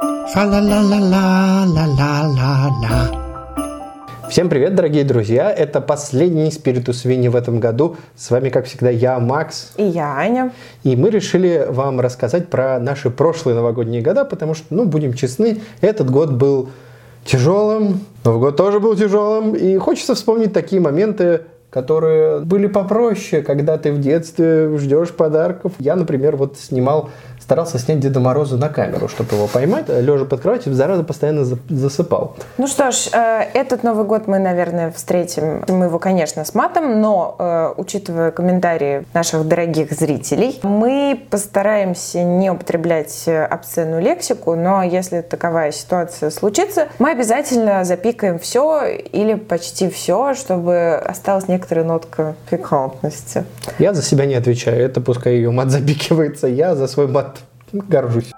Фа-ла-ла-ла-ла-ла-ла-ла. Всем привет, дорогие друзья! Это последний Спиритус Вини в этом году. С вами, как всегда, я, Макс. И я, Аня. И мы решили вам рассказать про наши прошлые новогодние года, потому что, ну, будем честны, этот год был тяжелым, Новый год тоже был тяжелым, и хочется вспомнить такие моменты, которые были попроще, когда ты в детстве ждешь подарков. Я, например, вот снимал старался снять Деда Мороза на камеру, чтобы его поймать. Лежа под кроватью, зараза постоянно засыпал. Ну что ж, э, этот Новый год мы, наверное, встретим. Мы его, конечно, с матом, но, э, учитывая комментарии наших дорогих зрителей, мы постараемся не употреблять обсценную лексику, но если таковая ситуация случится, мы обязательно запикаем все или почти все, чтобы осталась некоторая нотка пикантности. Я за себя не отвечаю. Это пускай ее мат запикивается. Я за свой мат горжусь.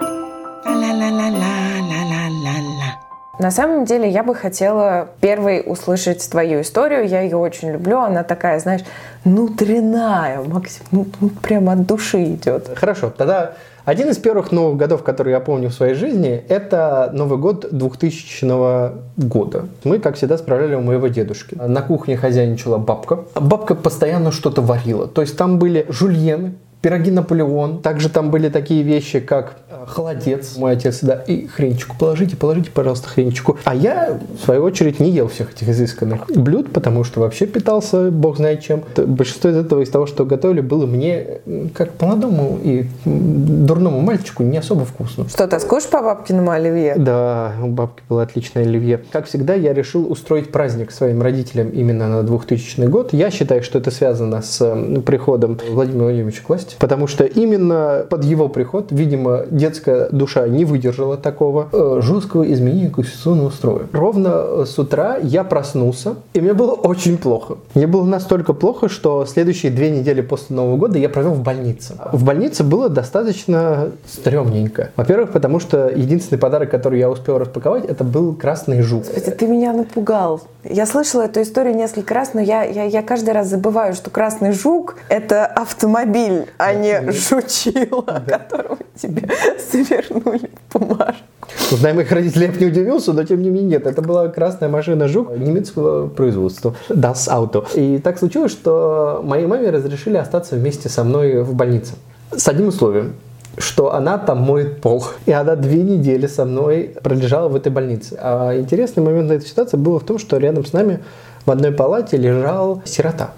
На самом деле я бы хотела первой услышать твою историю. Я ее очень люблю. Она такая, знаешь, внутренняя, Максим, ну, ну прямо от души идет. Хорошо, тогда один из первых новых годов, которые я помню в своей жизни, это Новый год 2000 года. Мы, как всегда, справляли у моего дедушки. На кухне хозяйничала бабка. Бабка постоянно что-то варила. То есть там были жульены, пироги Наполеон. Также там были такие вещи, как э, холодец. Мой отец всегда, и хренчику положите, положите, пожалуйста, хренчику. А я, в свою очередь, не ел всех этих изысканных блюд, потому что вообще питался бог знает чем. Большинство из этого, из того, что готовили, было мне, как молодому и дурному мальчику, не особо вкусно. Что, тоскуешь по бабкиному оливье? Да, у бабки было отличное оливье. Как всегда, я решил устроить праздник своим родителям именно на 2000 год. Я считаю, что это связано с приходом Владимира Владимировича к власти есть, потому что именно под его приход, видимо, детская душа не выдержала такого э, жесткого изменения конституционного строя. Ровно с утра я проснулся, и мне было очень плохо. Мне было настолько плохо, что следующие две недели после Нового года я провел в больнице. В больнице было достаточно стрёмненько. Во-первых, потому что единственный подарок, который я успел распаковать, это был красный жук. Слушайте, ты меня напугал. Я слышала эту историю несколько раз, но я, я, я каждый раз забываю, что красный жук – это автомобиль, а не жучило, да. которого тебе завернули в бумажку. Узнаем моих родителей, я бы не удивился, но тем не менее нет. Это была красная машина «Жук» немецкого производства Das Auto. И так случилось, что моей маме разрешили остаться вместе со мной в больнице. С одним условием что она там моет пол. И она две недели со мной пролежала в этой больнице. А интересный момент на этой ситуации был в том, что рядом с нами в одной палате лежал сирота.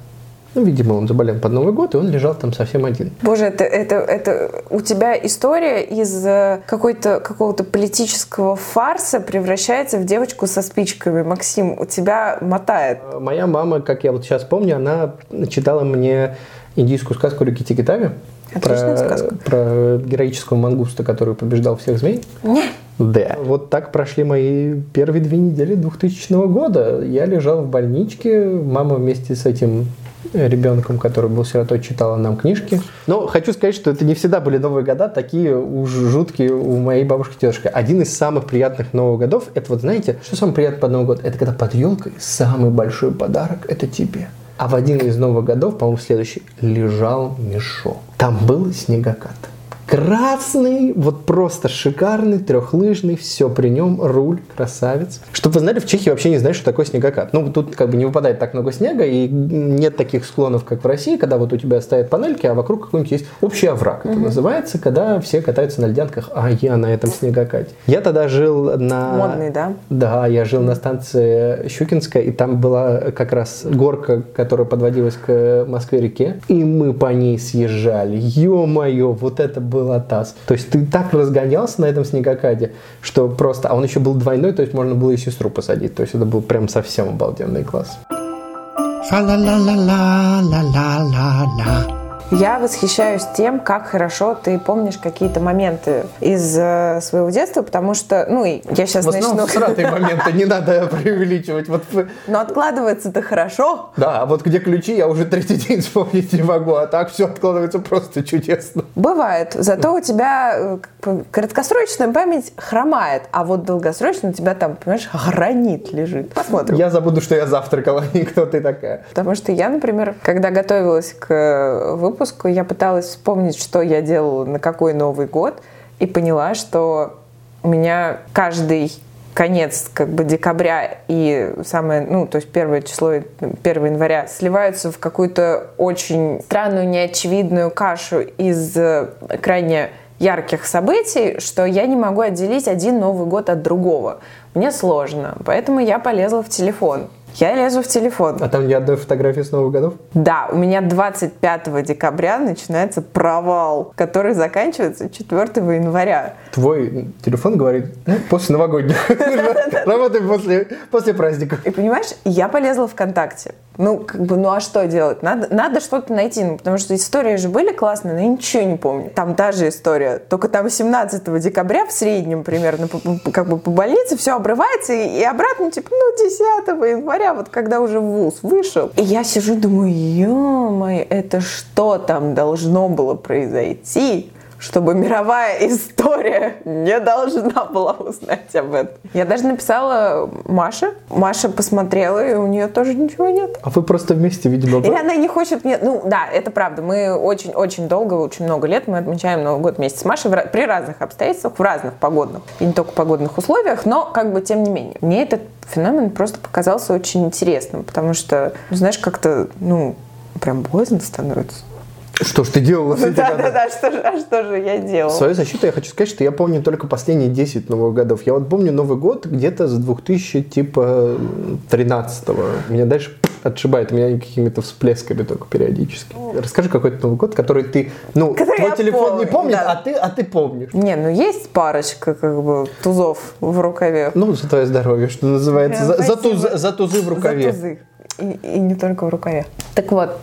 Ну, видимо, он заболел под Новый год, и он лежал там совсем один. Боже, это, это, это у тебя история из э, какой-то, какого-то политического фарса превращается в девочку со спичками. Максим, у тебя мотает. Э, моя мама, как я вот сейчас помню, она читала мне индийскую сказку «Рикки-тикки-тави». Отличная про, сказка. Про героического мангуста, который побеждал всех змей. Не. Да. Вот так прошли мои первые две недели 2000 года. Я лежал в больничке, мама вместе с этим ребенком, который был сиротой, читала нам книжки. Но хочу сказать, что это не всегда были Новые года, такие уж жуткие у моей бабушки и дедушки. Один из самых приятных Новых годов, это вот знаете, что самое приятное под Новый год? Это когда под елкой самый большой подарок – это тебе. А в один из Новых годов, по-моему, следующий, лежал мешок. Там был снегокат красный, вот просто шикарный, трехлыжный, все при нем, руль, красавец. Чтобы вы знали, в Чехии вообще не знают, что такое снегокат. Ну, тут как бы не выпадает так много снега, и нет таких склонов, как в России, когда вот у тебя стоят панельки, а вокруг какой-нибудь есть общий овраг. Это угу. называется, когда все катаются на льдянках, а я на этом снегокате. Я тогда жил на... Модный, да? Да, я жил на станции Щукинская, и там была как раз горка, которая подводилась к Москве-реке, и мы по ней съезжали. Ё-моё, вот это был атас. То есть ты так разгонялся на этом снегокаде, что просто... А он еще был двойной, то есть можно было и сестру посадить. То есть это был прям совсем обалденный класс. Фа-ла-ла-ла-ла-ла-ла-ла. Я восхищаюсь тем, как хорошо ты помнишь какие-то моменты из э, своего детства, потому что, ну, я сейчас в начну... Сратые моменты, не надо преувеличивать. Вот... Но откладывается-то хорошо. Да, а вот где ключи, я уже третий день вспомнить не могу, а так все откладывается просто чудесно. Бывает, зато у тебя э, краткосрочная память хромает, а вот долгосрочно у тебя там, понимаешь, гранит лежит. Посмотрим. Я забуду, что я завтракала, и кто ты такая. Потому что я, например, когда готовилась к э, выпуску, выпуску я пыталась вспомнить, что я делала на какой Новый год, и поняла, что у меня каждый конец как бы декабря и самое, ну, то есть первое число, 1 января сливаются в какую-то очень странную, неочевидную кашу из э, крайне ярких событий, что я не могу отделить один Новый год от другого. Мне сложно, поэтому я полезла в телефон. Я лезу в телефон. А там ни одной фотографии с Новых годов? Да, у меня 25 декабря начинается провал, который заканчивается 4 января. Твой телефон говорит, ну, после новогодних. Работай после, после праздника. И понимаешь, я полезла ВКонтакте. Ну, как бы, ну а что делать? Надо, надо что-то найти, ну, потому что истории же были классные, но я ничего не помню. Там та же история, только там 17 декабря в среднем примерно, как бы по больнице все обрывается, и, и обратно, типа, ну, 10 января, вот когда уже в ВУЗ вышел. И я сижу, думаю, ё это что там должно было произойти? Чтобы мировая история не должна была узнать об этом. Я даже написала Маше. Маша посмотрела, и у нее тоже ничего нет. А вы просто вместе, видимо... Или она не хочет мне... Ну, да, это правда. Мы очень-очень долго, очень много лет мы отмечаем Новый год вместе с Машей в... при разных обстоятельствах, в разных погодных, и не только погодных условиях, но как бы тем не менее. Мне этот феномен просто показался очень интересным, потому что, знаешь, как-то, ну, прям боязно становится. Что ж ты делала с этим? Да, да, да, что же, а что же я делала? В свою защиту я хочу сказать, что я помню только последние 10 Новых годов. Я вот помню Новый год где-то с 2000, типа, 13-го. Меня дальше отшибает меня какими-то всплесками только периодически. Расскажи какой-то Новый год, который ты, ну, который твой телефон помню, не помнит, да. а, ты, а ты помнишь. Не, ну есть парочка как бы тузов в рукаве. Ну, за твое здоровье, что называется. За, за, туз, за тузы в рукаве. За тузы. И, и не только в рукаве. Так вот,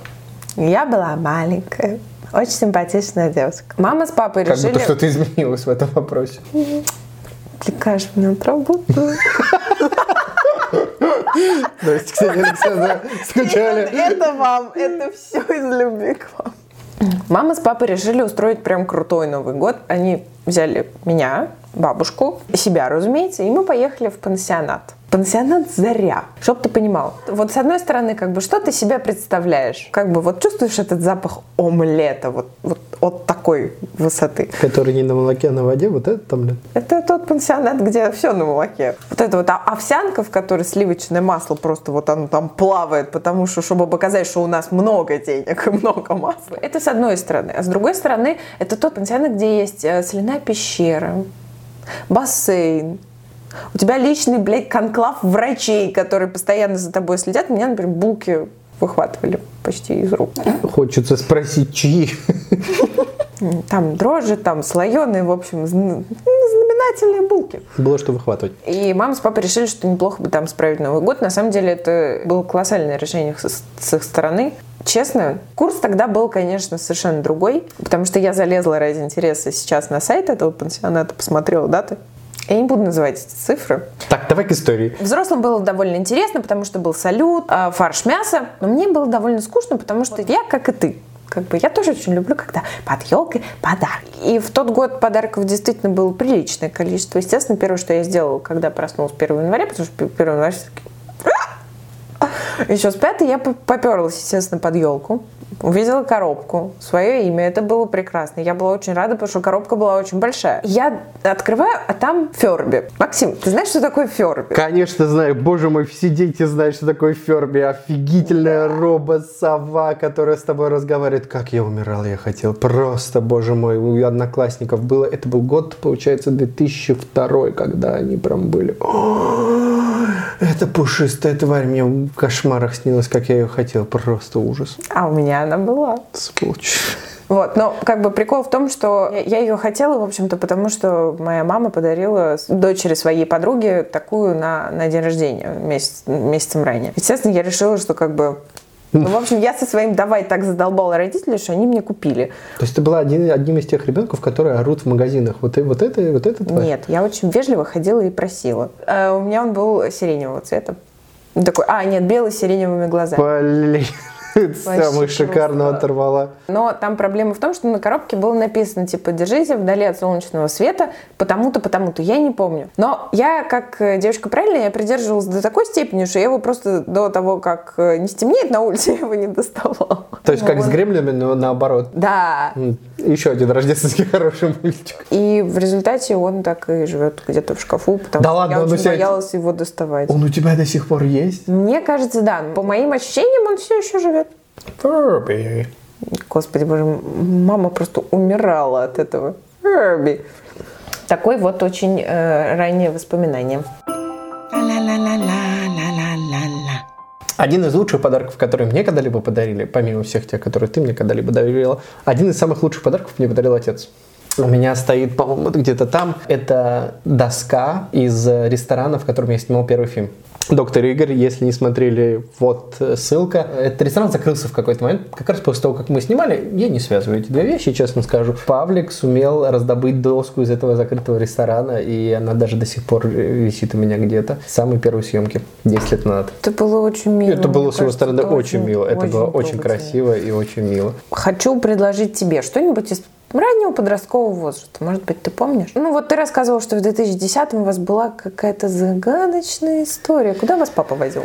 я была маленькая, очень симпатичная девушка. Мама с папой как решили... Как будто что-то изменилось в этом вопросе. Отвлекаешь меня от работы. Здрасте, Ксения Александровна. Скучали. Это вам, это все из любви к вам. Мама с папой решили устроить прям крутой Новый год. Они взяли меня, бабушку, себя, разумеется, и мы поехали в пансионат. Пансионат «Заря». Чтоб ты понимал. Вот с одной стороны, как бы, что ты себя представляешь? Как бы, вот чувствуешь этот запах омлета, вот, вот от такой высоты. Который не на молоке, а на воде, вот этот омлет? Это тот пансионат, где все на молоке. Вот это вот овсянка, в которой сливочное масло просто вот оно там плавает, потому что, чтобы показать, что у нас много денег и много масла. Это с одной стороны. А с другой стороны, это тот пансионат, где есть э, соляная пещера, бассейн, у тебя личный, блядь, конклав врачей, которые постоянно за тобой следят. Меня, например, булки выхватывали почти из рук. Хочется спросить, чьи? Там дрожжи, там слоеные, в общем, знаменательные булки. Было что выхватывать. И мама с папой решили, что неплохо бы там справить Новый год. На самом деле это было колоссальное решение с их стороны. Честно, курс тогда был, конечно, совершенно другой, потому что я залезла ради интереса сейчас на сайт этого пансионата, посмотрела даты. Я не буду называть эти цифры. Так, давай к истории. Взрослым было довольно интересно, потому что был салют, а, фарш мясо. Но мне было довольно скучно, потому что я, как и ты, как бы я тоже очень люблю, когда под елкой подарки. И в тот год подарков действительно было приличное количество. Естественно, первое, что я сделала, когда проснулась 1 января, потому что 1 января еще с пятой я поперлась, естественно, под елку. Увидела коробку, свое имя. Это было прекрасно. Я была очень рада, потому что коробка была очень большая. Я открываю, а там Ферби. Максим, ты знаешь, что такое Ферби? Конечно знаю. Боже мой, все дети знают, что такое Ферби. Офигительная робот-сова, которая с тобой разговаривает. Как я умирал, я хотел. Просто, боже мой, у одноклассников было. Это был год, получается, 2002, когда они прям были. Это пушистая тварь. Мне в кошмарах снилось, как я ее хотел. Просто ужас. А у меня она была. Сволочь. Вот, но как бы прикол в том, что я ее хотела, в общем-то, потому что моя мама подарила дочери своей подруге такую на, на день рождения месяц, месяцем ранее. Естественно, я решила, что как бы ну, в общем, я со своим «давай» так задолбала родителей, что они мне купили. То есть ты была один, одним из тех ребенков, которые орут в магазинах. Вот, и, вот это, вот это твое? Нет, я очень вежливо ходила и просила. А у меня он был сиреневого цвета. Такой, а, нет, белый с сиреневыми глазами. Блин. Самый шикарно оторвала. Но там проблема в том, что на коробке было написано, типа, держите вдали от солнечного света, потому-то, потому-то. Я не помню. Но я, как э, девочка правильная, я придерживалась до такой степени, что я его просто до того, как э, не стемнеет на улице, я его не доставала. То есть, как с гремлинами, но наоборот. Да. Еще один рождественский хороший мультик. И в результате он так и живет где-то в шкафу, потому Да что ладно, я очень тебя- боялась его доставать. Он у тебя до сих пор есть? Мне кажется, да. По моим ощущениям, он все еще живет. Фурби. Господи боже, мама просто умирала от этого. Фурби. Такое вот очень э, раннее воспоминание. Один из лучших подарков, которые мне когда-либо подарили, помимо всех тех, которые ты мне когда-либо дарила, один из самых лучших подарков мне подарил отец. У меня стоит, по-моему, где-то там. Это доска из ресторана, в котором я снимал первый фильм. Доктор Игорь, если не смотрели, вот э, ссылка. Этот ресторан закрылся в какой-то момент. Как раз после того, как мы снимали, я не связываю эти две вещи, честно скажу. Павлик сумел раздобыть доску из этого закрытого ресторана, и она даже до сих пор э, висит у меня где-то. Самые первые съемки, 10 лет назад. Это было очень мило. Это было с его стороны это очень, мило. Это было очень красиво и очень мило. Хочу предложить тебе что-нибудь из раннего подросткового возраста. Может быть, ты помнишь? Ну вот ты рассказывал, что в 2010-м у вас была какая-то загадочная история. Куда вас папа возил?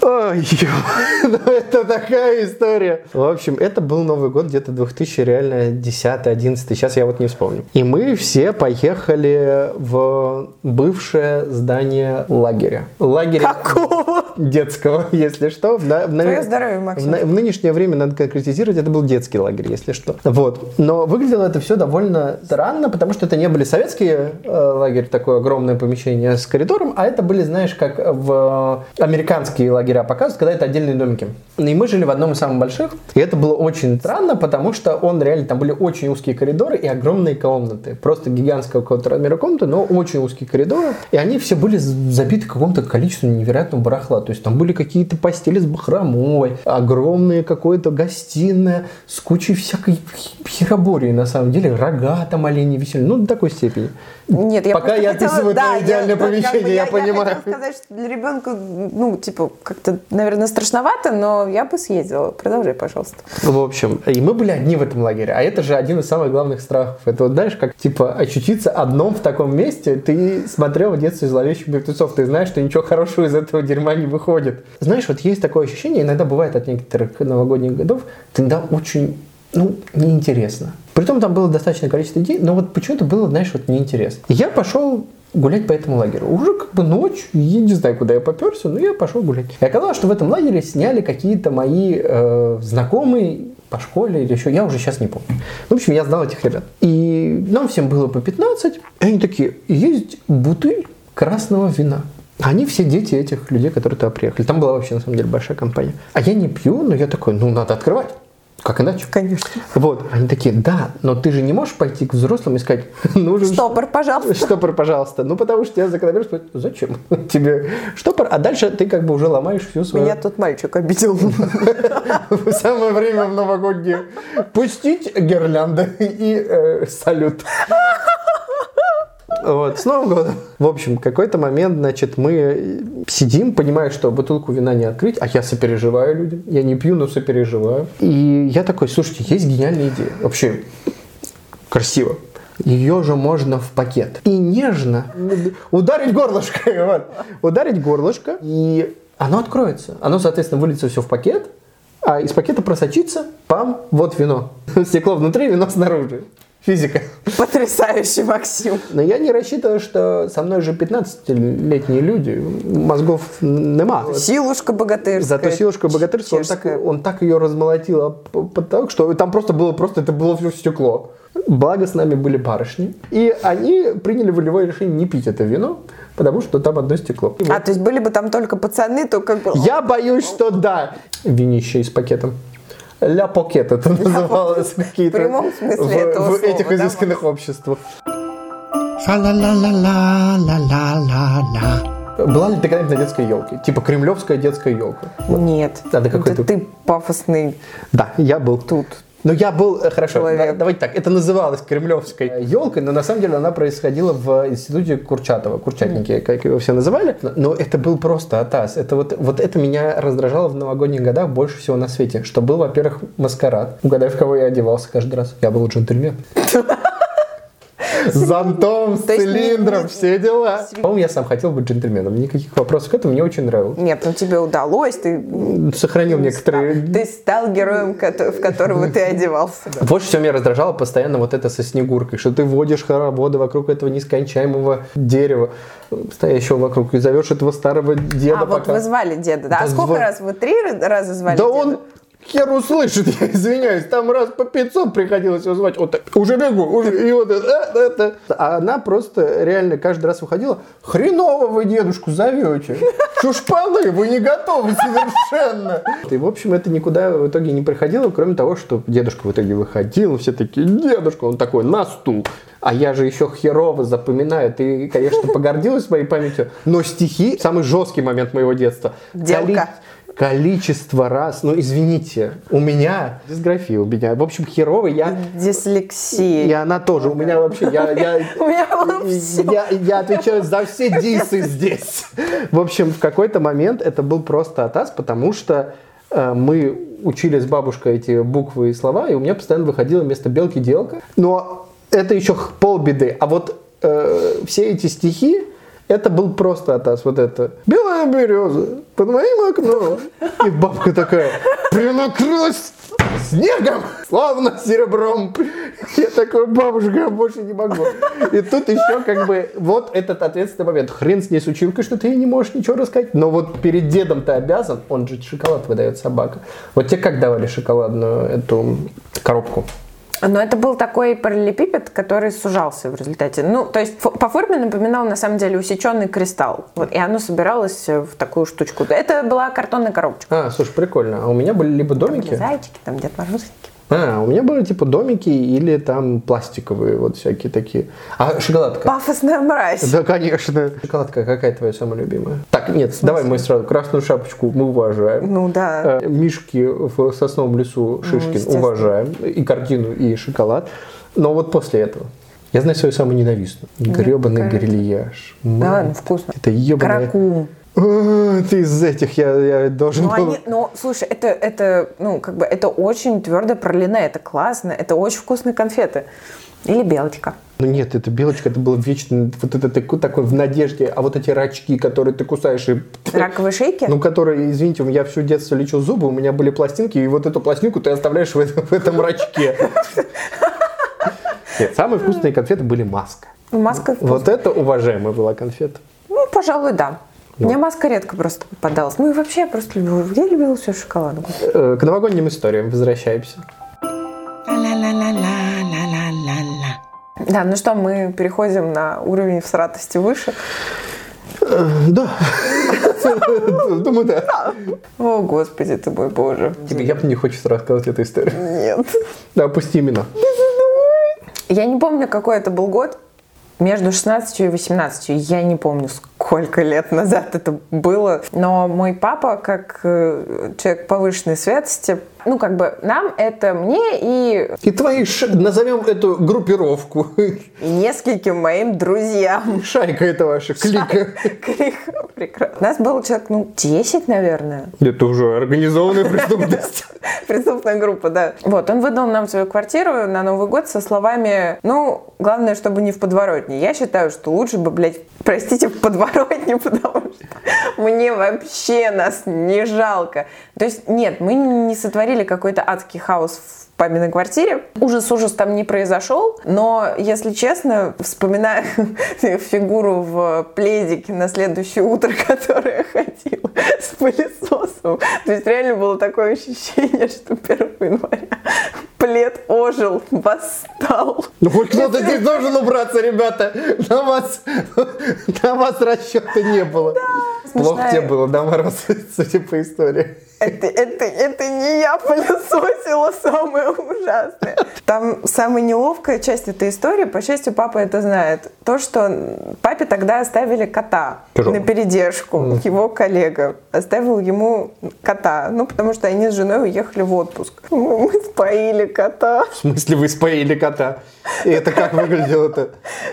Ой, ну это такая история. В общем, это был Новый год, где-то 2000, реально 10 11 сейчас я вот не вспомню. И мы все поехали в бывшее здание лагеря. Лагеря Какого? детского, если что. В, на- в Твое здоровье, в, Максим. на- в нынешнее время надо конкретизировать, это был детский лагерь, если что. Вот. Но выглядело это все довольно странно, потому что это не были советские э, лагерь, такое огромное помещение с коридором, а это были, знаешь, как в э, американские лагеря показывают, когда это отдельные домики. И мы жили в одном из самых больших, и это было очень странно, потому что он реально, там были очень узкие коридоры и огромные комнаты. Просто гигантского какого-то размера комнаты, но очень узкие коридоры. И они все были забиты какому-то количеству невероятного барахла. То есть там были какие-то постели с бахромой, огромные какое-то гостиная с кучей всякой херобории, на самом деле. Рога там олени висели. Ну, до такой степени. Нет, я Пока я хотела- описываю да, твое я- идеальное да, как бы помещение, я понимаю. хотела сказать, что для ребенка, ну, типа, как-то, наверное, страшновато, но я бы съездила. Продолжай, пожалуйста. В общем, и мы были одни в этом лагере. А это же один из самых главных страхов. Это вот, знаешь, как, типа, очутиться одном в таком месте. Ты смотрел в детстве «Зловещих мертвецов», ты знаешь, что ничего хорошего из этого дерьма не выходит. Знаешь, вот есть такое ощущение, иногда бывает от некоторых новогодних годов, иногда очень ну, неинтересно. Притом там было достаточное количество людей, но вот почему-то было, знаешь, вот неинтересно. Я пошел гулять по этому лагерю. Уже как бы ночь, я не знаю, куда я поперся, но я пошел гулять. И оказалось, что в этом лагере сняли какие-то мои э, знакомые по школе или еще, я уже сейчас не помню. В общем, я знал этих ребят. И нам всем было по 15, и они такие, есть бутыль красного вина. Они все дети этих людей, которые туда приехали. Там была вообще, на самом деле, большая компания. А я не пью, но я такой, ну, надо открывать. Как иначе? Конечно. Вот. Они такие, да, но ты же не можешь пойти к взрослым и сказать, нужен Штопор, пожалуйста. штопор, пожалуйста. Ну, потому что тебя закономерно спрашивают, зачем тебе штопор? А дальше ты как бы уже ломаешь всю свою... Меня тут мальчик обидел. В самое время в новогоднее пустить гирлянды и э, салют. Вот, с Новым годом. В общем, какой-то момент, значит, мы сидим, понимая, что бутылку вина не открыть, а я сопереживаю людям. Я не пью, но сопереживаю. И я такой, слушайте, есть гениальная идея. Вообще, красиво. Ее же можно в пакет. И нежно ударить горлышко. Вот. Ударить горлышко, и оно откроется. Оно, соответственно, выльется все в пакет, а из пакета просочится, пам, вот вино. Стекло внутри, вино снаружи. Физика. Потрясающий, Максим. Но я не рассчитываю, что со мной же 15-летние люди, мозгов нема. Силушка богатырская. Зато силушка богатырская, он так, он так ее размолотил что там просто было, просто это было все стекло. Благо с нами были барышни. И они приняли волевое решение не пить это вино, потому что там одно стекло. И А, вот. то есть были бы там только пацаны, то как бы... Я боюсь, что да. Винище из пакета. Ля покет это называлось какие-то В прямом смысле в, этого в слова, этих да, изысканных обществах. Была ли ты когда-нибудь на детской елке? Типа кремлевская детская елка. Нет. А ты какой Это ты? ты пафосный Да, я был тут. Но я был, э, хорошо, Человек. да- давайте так, это называлось кремлевской елкой, но на самом деле она происходила в институте Курчатова, Курчатники, как его все называли. Но- Но это был просто атас. Это вот, вот это меня раздражало в новогодних годах больше всего на свете. Что был, во-первых, маскарад. Угадай, в кого я одевался каждый раз. Я был джентльмен. С зонтом, с цилиндром, все дела. По-моему, я сам хотел быть джентльменом. Никаких вопросов к этому мне очень нравилось. Нет, ну тебе удалось, ты, Сохранил некоторые... ты стал героем, в которого ты одевался. Больше всего меня раздражало постоянно вот это со снегуркой, что ты водишь хороводы вокруг этого нескончаемого дерева, стоящего вокруг, и зовешь этого старого деда А, вот вы звали деда, да? А сколько раз? Вы три раза звали Да он хер услышит, я извиняюсь, там раз по 500 приходилось его звать, вот так, уже бегу, уже, и вот это, э, это. А она просто реально каждый раз выходила, хреново вы дедушку зовете, чушпаны, вы не готовы совершенно. И, в общем, это никуда в итоге не приходило, кроме того, что дедушка в итоге выходил, все такие, дедушка, он такой, на стул. А я же еще херово запоминаю. Ты, конечно, погордилась моей памятью, но стихи – самый жесткий момент моего детства. Делка. Количество раз, ну извините, у меня дисграфия, у меня, в общем, херовый, я, Дислексия. и она тоже, у меня вообще, я, я, У меня я, отвечаю за все дисы здесь. В общем, в какой-то момент это был просто атас, потому что э, мы учили с бабушкой эти буквы и слова, и у меня постоянно выходило вместо белки делка. Но это еще полбеды. А вот э, все эти стихи, это был просто атас. Вот это. Белая береза под моим окном. И бабка такая, принакрылась снегом, словно серебром. Я такой, бабушка, больше не могу. И тут еще как бы вот этот ответственный момент. Хрен с ней с училкой, что ты ей не можешь ничего рассказать. Но вот перед дедом ты обязан, он же шоколад выдает собака. Вот тебе как давали шоколадную эту коробку? Но это был такой параллелепипед, который сужался в результате. Ну, то есть по форме напоминал на самом деле усеченный кристалл. Вот, и оно собиралось э, в такую штучку. Это была картонная коробочка. А, слушай, прикольно. А у меня были либо домики. Зайчики, там Дед Морозики. А, у меня были типа домики или там пластиковые вот всякие такие. А шоколадка? Пафосная мразь. Да, конечно. Шоколадка какая твоя самая любимая? Так, нет, давай мы сразу. Красную шапочку мы уважаем. Ну да. Э, Мишки в сосновом лесу Шишкин Ну, уважаем. И картину, и шоколад. Но вот после этого. Я знаю свою самую ненавистную. Гребаный какая? грильяж. Да, ну вкусно. Это ебаная... Каракум. А, Ты из этих, я, я должен Ну, был... они, ну, слушай, это, это, ну, как бы, это очень твердое пролине, это классно, это очень вкусные конфеты. Или белочка. Ну нет, это белочка, это было вечно, вот это такой, такой в надежде, а вот эти рачки, которые ты кусаешь и... Раковые шейки? Ну, которые, извините, я все детство лечил зубы, у меня были пластинки, и вот эту пластинку ты оставляешь в этом, в этом рачке. Нет, самые вкусные конфеты были маска. Маска Вот это уважаемая была конфета. Ну, пожалуй, да. Мне маска редко просто попадалась. Ну и вообще я просто любила, я любила все шоколадку. Э, К новогодним историям возвращаемся. Да, ну что, мы переходим на уровень всратости выше. Э, Да. Думаю, да. О, господи ты мой боже. Тебе явно не хочется рассказывать эту историю. Нет. Да, опусти именно. Я не помню, какой это был год. Между 16 и 18. Я не помню, сколько лет назад это было. Но мой папа, как э, человек повышенной светости, ну, как бы нам это мне и, И твои, ш- назовем эту группировку. и нескольким моим друзьям. Шайка это ваша, клика. Прекрасно. Нас было человек, ну, 10, наверное. Это уже организованная преступность. Преступная группа, да. Вот, он выдал нам свою квартиру на Новый год со словами, ну, главное, чтобы не в подворотне. Я считаю, что лучше бы, блядь, простите, в подворотне, потому что мне вообще нас не жалко. То есть, нет, мы не сотворили какой-то адский хаос в папиной квартире. Ужас, ужас там не произошел, но, если честно, вспоминая фигуру в пледике на следующее утро, которая ходила с пылесосом, то есть реально было такое ощущение, что 1 января плед ожил, восстал. Ну хоть кто-то здесь должен убраться, ребята. На вас, на вас расчета не было. Плохо Смешная- тебе было, да, Мороз, судя по истории. Это, это, это не я пылесосила самое ужасное. Там самая неловкая часть этой истории, по счастью, папа это знает. То, что папе тогда оставили кота Чужого. на передержку. Его коллега оставил ему кота. Ну, потому что они с женой уехали в отпуск. Мы споили кота. В смысле, вы споили кота? И это как выглядело-то?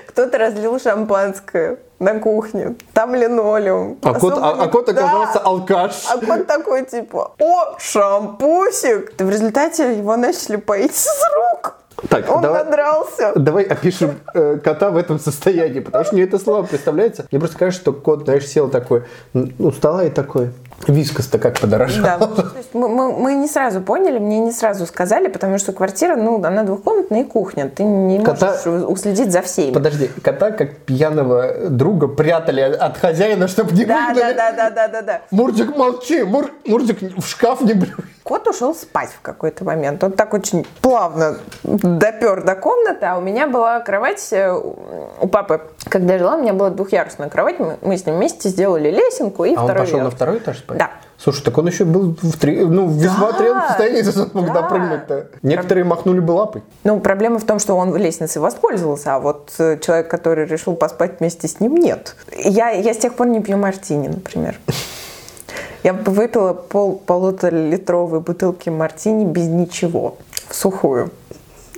Кто-то разлил шампанское на кухне. Там линолеум. А кот, Особо а, а не- кот Да. оказался алкаш. А кот такой типа, о, шампусик. В результате его начали поить с рук. Так, Он давай, надрался. давай опишем э, кота в этом состоянии, потому что мне это слово представляется. Мне просто кажется, что кот, знаешь, сел такой, у стола и такой, вискос-то как подорожал. Да, то есть мы, мы- мы не сразу поняли, мне не сразу сказали, потому что квартира, ну, она двухкомнатная и кухня. Ты не Кота- можешь уследить за всеми. Подожди, кота как пьяного друга прятали от хозяина, чтобы не Да, да, выгнали. да, да, да, да, да. Мурзик, молчи, Мур- Мурзик в шкаф не. Кот ушел спать в какой-то момент. Он так очень плавно допер до комнаты, а у меня была кровать э, у папы. Когда жила, у меня была двухъярусная кровать. Мы, мы с ним вместе сделали лесенку и А он второй пошел на ярус. второй этаж Да. Слушай, так он еще был в три, ну, в весьма Да, трезвом состоянии, мог да. допрыгнуть-то. Некоторые махнули бы лапой. Ну, проблема в том, что он лестницей воспользовался, а вот э, человек, который решил поспать вместе с ним, нет. Я, я с тех пор не пью мартини, например. Я бы выпила пол, полуторалитровой бутылки мартини без ничего, в сухую.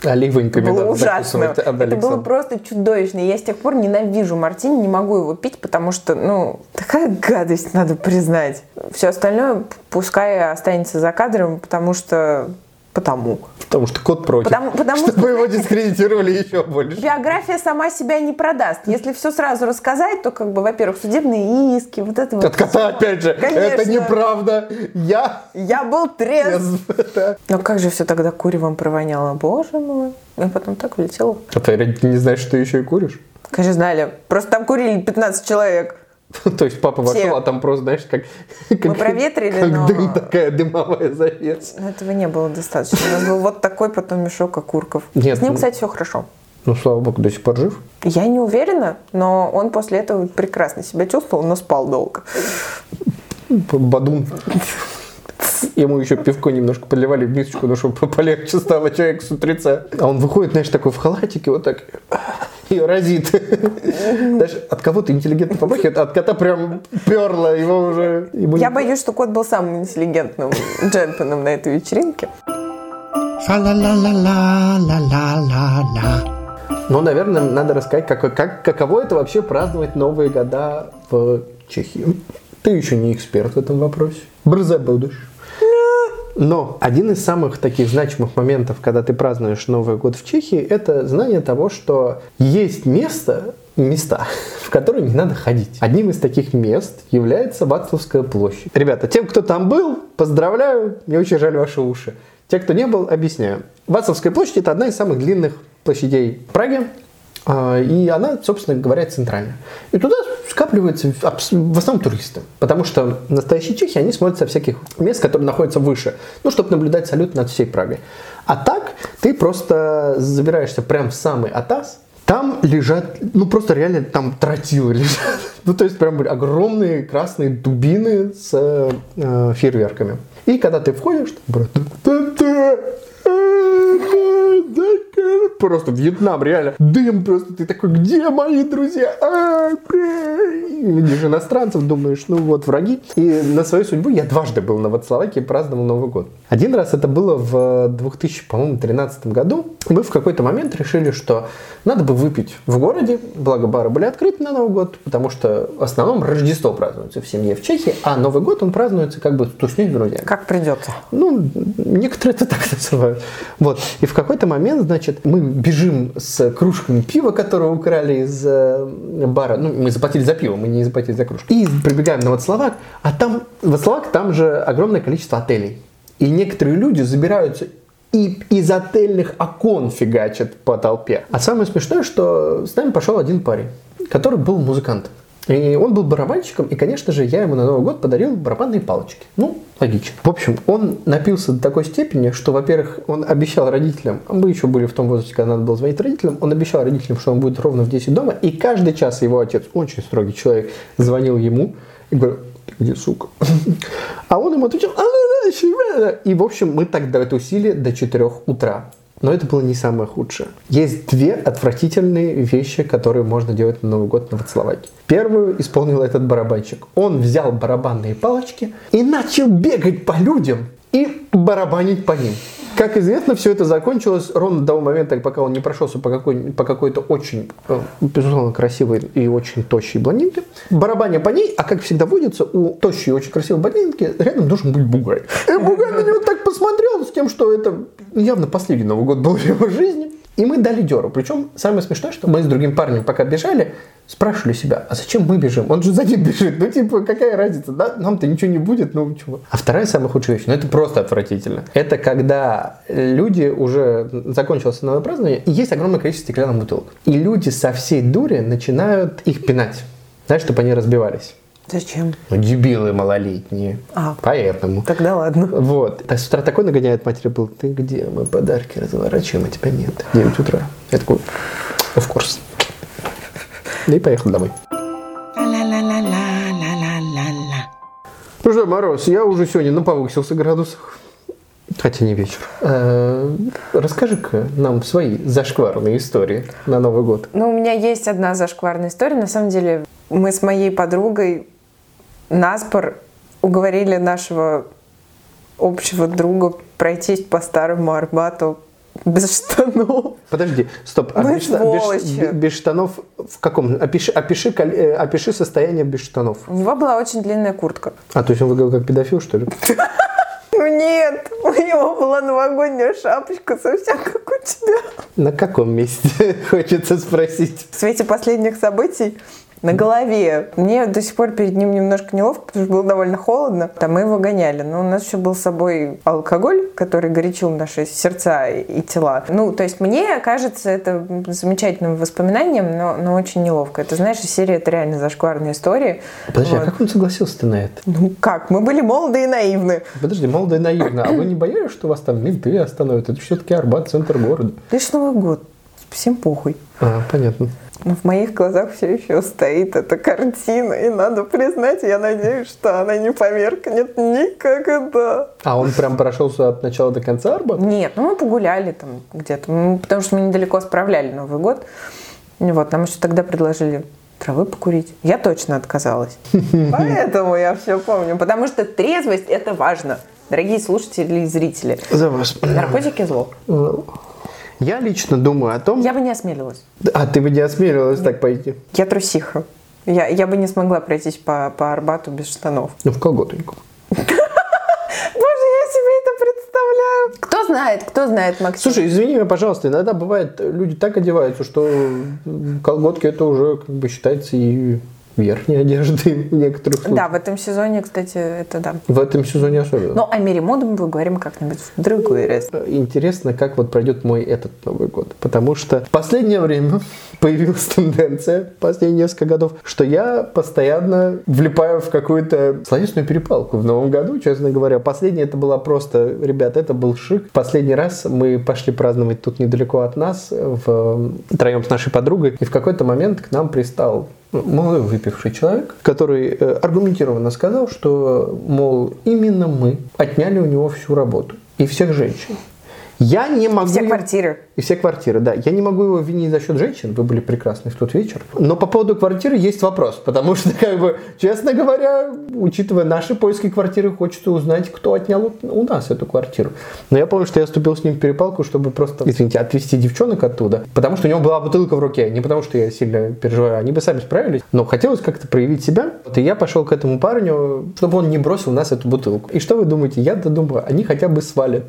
Оливоньками было ужасно. Это было Александра. просто чудовищно. Я с тех пор ненавижу мартини, не могу его пить, потому что, ну, такая гадость, надо признать. Все остальное пускай останется за кадром, потому что... Потому. Потому что кот против. Потому- потому чтобы что- его дискредитировали еще больше. Биография сама себя не продаст. Если все сразу рассказать, то, как бы, во-первых, судебные иски, вот это вот. От кота опять же. Конечно. Это неправда. Я... Я был трезв. это- Но как же все тогда куревом провоняло, боже мой. Я потом так влетела. А родители не знают, что ты еще и куришь? Конечно, знали. Просто там курили 15 человек. То есть папа вошел, а там просто, знаешь, как... Мы проветрили, как но- дым, такая дымовая завеса. Но этого не было достаточно. У нас был вот такой потом мешок окурков. Нет, С ним, ну- кстати, все хорошо. Ну, слава богу, до сих пор жив. Я не уверена, но он после этого прекрасно себя чувствовал, но спал долго. Бадун. Ему еще пивко немножко подливали в мисочку, ну, чтобы полегче стало человек с утреца. А он выходит, знаешь, такой в халатике, вот так, и разит. Даже от кого-то интеллигентно побахивает, а от кота прям перло, его уже... Я боюсь, что кот был самым интеллигентным джентльменом на этой вечеринке. Ну, наверное, надо рассказать, как, как, каково это вообще праздновать Новые года в Чехии. Ты еще не эксперт в этом вопросе. Брза будешь. Но один из самых таких значимых моментов, когда ты празднуешь Новый год в Чехии, это знание того, что есть место, места, в которые не надо ходить. Одним из таких мест является Вацлавская площадь. Ребята, тем, кто там был, поздравляю, мне очень жаль ваши уши. Те, кто не был, объясняю. Вацлавская площадь это одна из самых длинных площадей Праги. А, И она, собственно говоря, центральная. И туда скапливаются в основном туристы. Потому что настоящие чехи, они смотрят со всяких мест, которые находятся выше. Ну, чтобы наблюдать салют над всей Прагой. А так, ты просто забираешься прям в самый атас. Там лежат, ну просто реально там тротилы лежат. Ну то есть прям огромные красные дубины с э, фейерверками. И когда ты входишь, там Просто Вьетнам, реально. Дым просто. Ты такой, где мои друзья? А, Видишь иностранцев, думаешь, ну вот враги. И на свою судьбу я дважды был на Вацлавакии и праздновал Новый год. Один раз это было в 2013 году. Мы в какой-то момент решили, что надо бы выпить в городе, благо бары были открыты на Новый год, потому что в основном Рождество празднуется в семье в Чехии, а Новый год он празднуется как бы тусней с друзьями. Как придется. Ну, некоторые это так называют. Вот. И в какой-то момент, значит, мы бежим с кружками пива, которые украли из э, бара. Ну, мы заплатили за пиво, мы не заплатили за кружку. И прибегаем на Вацлавак, а там, Вацлавак, там же огромное количество отелей. И некоторые люди забираются и из отельных окон фигачат по толпе. А самое смешное, что с нами пошел один парень, который был музыкантом. И он был барабанщиком, и, конечно же, я ему на Новый год подарил барабанные палочки. Ну, логично. В общем, он напился до такой степени, что, во-первых, он обещал родителям, а мы еще были в том возрасте, когда надо было звонить родителям, он обещал родителям, что он будет ровно в 10 дома, и каждый час его отец, очень строгий человек, звонил ему и говорил, где, сука? А он ему отвечал, «А, и, в общем, мы так дотусили до 4 утра. Но это было не самое худшее. Есть две отвратительные вещи, которые можно делать на Новый год на Вацлаваке. Первую исполнил этот барабанщик. Он взял барабанные палочки и начал бегать по людям и барабанить по ним. Как известно, все это закончилось ровно до того момента, пока он не прошелся по, какой, по какой-то очень, э, безусловно, красивой и очень тощей блондинке. Барабаня по ней, а как всегда водится, у тощей и очень красивой блондинки рядом должен быть бугай. И бугай на него так посмотрел с тем, что это явно последний Новый год был в его жизни. И мы дали деру. Причем самое смешное, что мы с другим парнем, пока бежали, спрашивали себя, а зачем мы бежим? Он же за ним бежит. Ну, типа, какая разница? Да? Нам-то ничего не будет, ну чего. А вторая самая худшая вещь, ну это просто отвратительно. Это когда люди уже закончилось новое празднование, и есть огромное количество стеклянных бутылок. И люди со всей дури начинают их пинать. Знаешь, чтобы они разбивались. Зачем? Ну, дебилы малолетние. А. Поэтому. Тогда ладно. Вот. Так с утра такой нагоняет матери был. Ты где? Мы подарки разворачиваем, а тебя нет. 9 утра. Я такой, of course. И поехал домой. Ну что, Мороз, я уже сегодня на повысился градусах. Хотя не вечер. Э, Расскажи-ка нам свои зашкварные истории на Новый год. Ну, у меня есть одна зашкварная история. На самом деле, мы с моей подругой наспор уговорили нашего общего друга пройтись по старому Арбату без штанов. Подожди, стоп. а Мы без, без- без- штанов в каком? Опиши, опиши, э, опиши состояние без штанов. У него была очень длинная куртка. А, то есть он выглядел как педофил, что ли? Ну нет, у него была новогодняя шапочка совсем как у тебя. На каком месте, хочется спросить. В свете последних событий на голове. Мне до сих пор перед ним немножко неловко, потому что было довольно холодно. Там мы его гоняли. Но у нас еще был с собой алкоголь, который горячил наши сердца и тела. Ну, то есть мне кажется это замечательным воспоминанием, но, но очень неловко. Это, знаешь, из серии это реально зашкварная история. Подожди, а Вот. как он согласился на это? Ну как, мы были молоды и наивны. Подожди, молодо и наивно. А вы не боялись, что вас там менты остановят? Это все-таки Арбат, центр города. Лишь Новый год. Всем похуй. А, понятно. Но в моих глазах все еще стоит эта картина, и надо признать, я надеюсь, что она не померкнет никогда. А он прям прошелся от начала до конца Арбат? Нет, ну мы погуляли там где-то, ну, потому что мы недалеко справляли Новый год. Вот, нам еще тогда предложили травы покурить. Я точно отказалась. Поэтому я все помню. Потому что трезвость – это важно. Дорогие слушатели и зрители. За вас. Наркотики – зло. Я лично думаю о том... Я бы не осмелилась. А ты бы не осмелилась так пойти? Я трусиха. Я, я бы не смогла пройтись по, по Арбату без штанов. Ну, в колготеньку. Боже, я себе это представляю. Кто знает, кто знает, Максим. Слушай, извини меня, пожалуйста, иногда бывает, люди так одеваются, что колготки это уже как бы считается и верхней одеждой в некоторых случаях. Да, в этом сезоне, кстати, это да. В этом сезоне особенно. Но о мире моды мы поговорим как-нибудь в другой раз. Интересно, как вот пройдет мой этот Новый год. Потому что в последнее время появилась тенденция, последние несколько годов, что я постоянно влипаю в какую-то словесную перепалку в Новом году, честно говоря. Последнее это была просто, ребят, это был шик. Последний раз мы пошли праздновать тут недалеко от нас, в, троем с нашей подругой, и в какой-то момент к нам пристал молодой выпивший человек, который э, аргументированно сказал, что, мол, именно мы отняли у него всю работу и всех женщин. Я не могу... Все его- квартиры. И все квартиры, да. Я не могу его винить за счет женщин, вы были прекрасны в тот вечер. Но по поводу квартиры есть вопрос, потому что, как бы, честно говоря, учитывая наши поиски квартиры, хочется узнать, кто отнял у- у нас эту квартиру. Но я помню, что я вступил с ним в перепалку, чтобы просто, извините, отвезти девчонок оттуда, потому что у него была бутылка в руке, не потому что я сильно переживаю, они бы сами справились, но хотелось как-то проявить себя. Вот и я пошел к этому парню, чтобы он не бросил нас эту бутылку. И что вы думаете? Я-то думаю, они хотя бы свалят.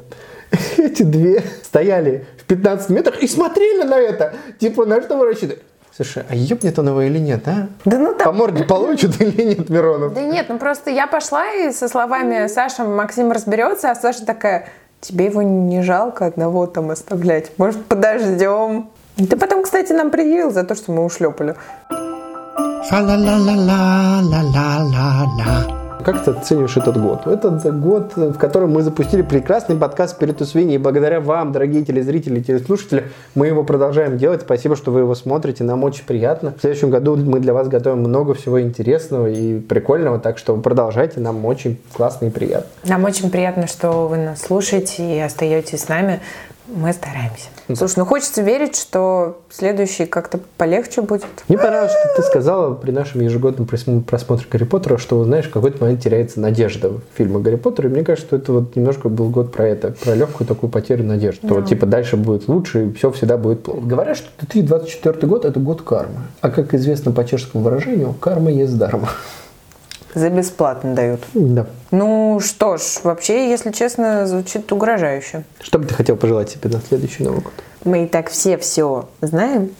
Эти две стояли в 15 метрах и смотрели на это. Типа, на что вы рассчитываете? Слушай, а ебнет он его или нет, а? Да ну По там... морде получит или нет, Миронов? Да нет, ну просто я пошла и со словами Саша, Максим разберется, а Саша такая, тебе его не жалко одного там оставлять, может подождем? Ты потом, кстати, нам предъявил за то, что мы ушлепали. Ша-ла-ла-ла-ла-ла-ла-ла. Как ты оцениваешь этот год? Этот год, в котором мы запустили прекрасный подкаст «Спириту свиньи», и благодаря вам, дорогие телезрители и телеслушатели, мы его продолжаем делать. Спасибо, что вы его смотрите, нам очень приятно. В следующем году мы для вас готовим много всего интересного и прикольного, так что продолжайте, нам очень классно и приятно. Нам очень приятно, что вы нас слушаете и остаетесь с нами. Мы стараемся. Слушай, ну хочется верить, что следующий как-то полегче будет. Мне понравилось, что ты сказала при нашем ежегодном просм- просмотре Гарри Поттера, что, знаешь, в какой-то момент теряется надежда в фильме Гарри Поттер. И мне кажется, что это вот немножко был год про это, про легкую такую потерю надежды. Что вот, типа дальше будет лучше, и все всегда будет плохо. Говорят, что 2024 год это год кармы. А как известно по чешскому выражению, карма есть дарма. За бесплатно дают. Да. Ну что ж, вообще, если честно, звучит угрожающе. Что бы ты хотел пожелать себе на следующий Новый год? Мы и так все все знаем.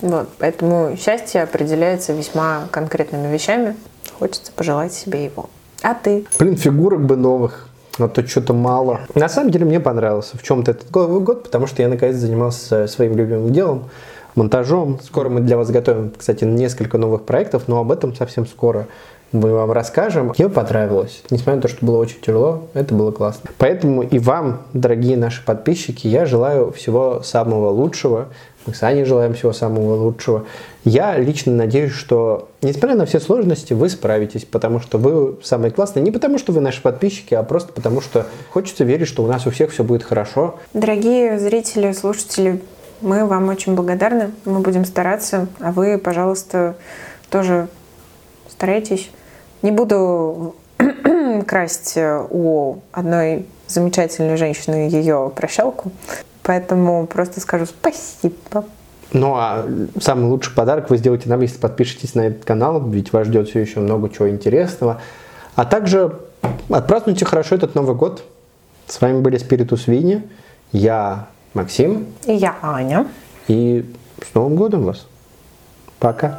Вот, поэтому счастье определяется весьма конкретными вещами. Хочется пожелать себе его. А ты? Блин, фигурок бы новых. А то что-то мало. На самом деле мне понравился в чем-то этот год, потому что я наконец занимался своим любимым делом монтажом. Скоро мы для вас готовим, кстати, несколько новых проектов, но об этом совсем скоро мы вам расскажем. Мне понравилось. Несмотря на то, что было очень тяжело, это было классно. Поэтому и вам, дорогие наши подписчики, я желаю всего самого лучшего. Мы с Аней желаем всего самого лучшего. Я лично надеюсь, что, несмотря на все сложности, вы справитесь, потому что вы самые классные. Не потому, что вы наши подписчики, а просто потому, что хочется верить, что у нас у всех все будет хорошо. Дорогие зрители, слушатели, мы вам очень благодарны. Мы будем стараться, а вы, пожалуйста, тоже старайтесь. Не буду красть у одной замечательной женщины ее прощалку, поэтому просто скажу спасибо. Ну а самый лучший подарок вы сделаете нам, если подпишетесь на этот канал, ведь вас ждет все еще много чего интересного. А также отпразднуйте хорошо этот Новый год. С вами были Спиритус Вини. Я Максим. И я Аня. И с Новым годом вас. Пока.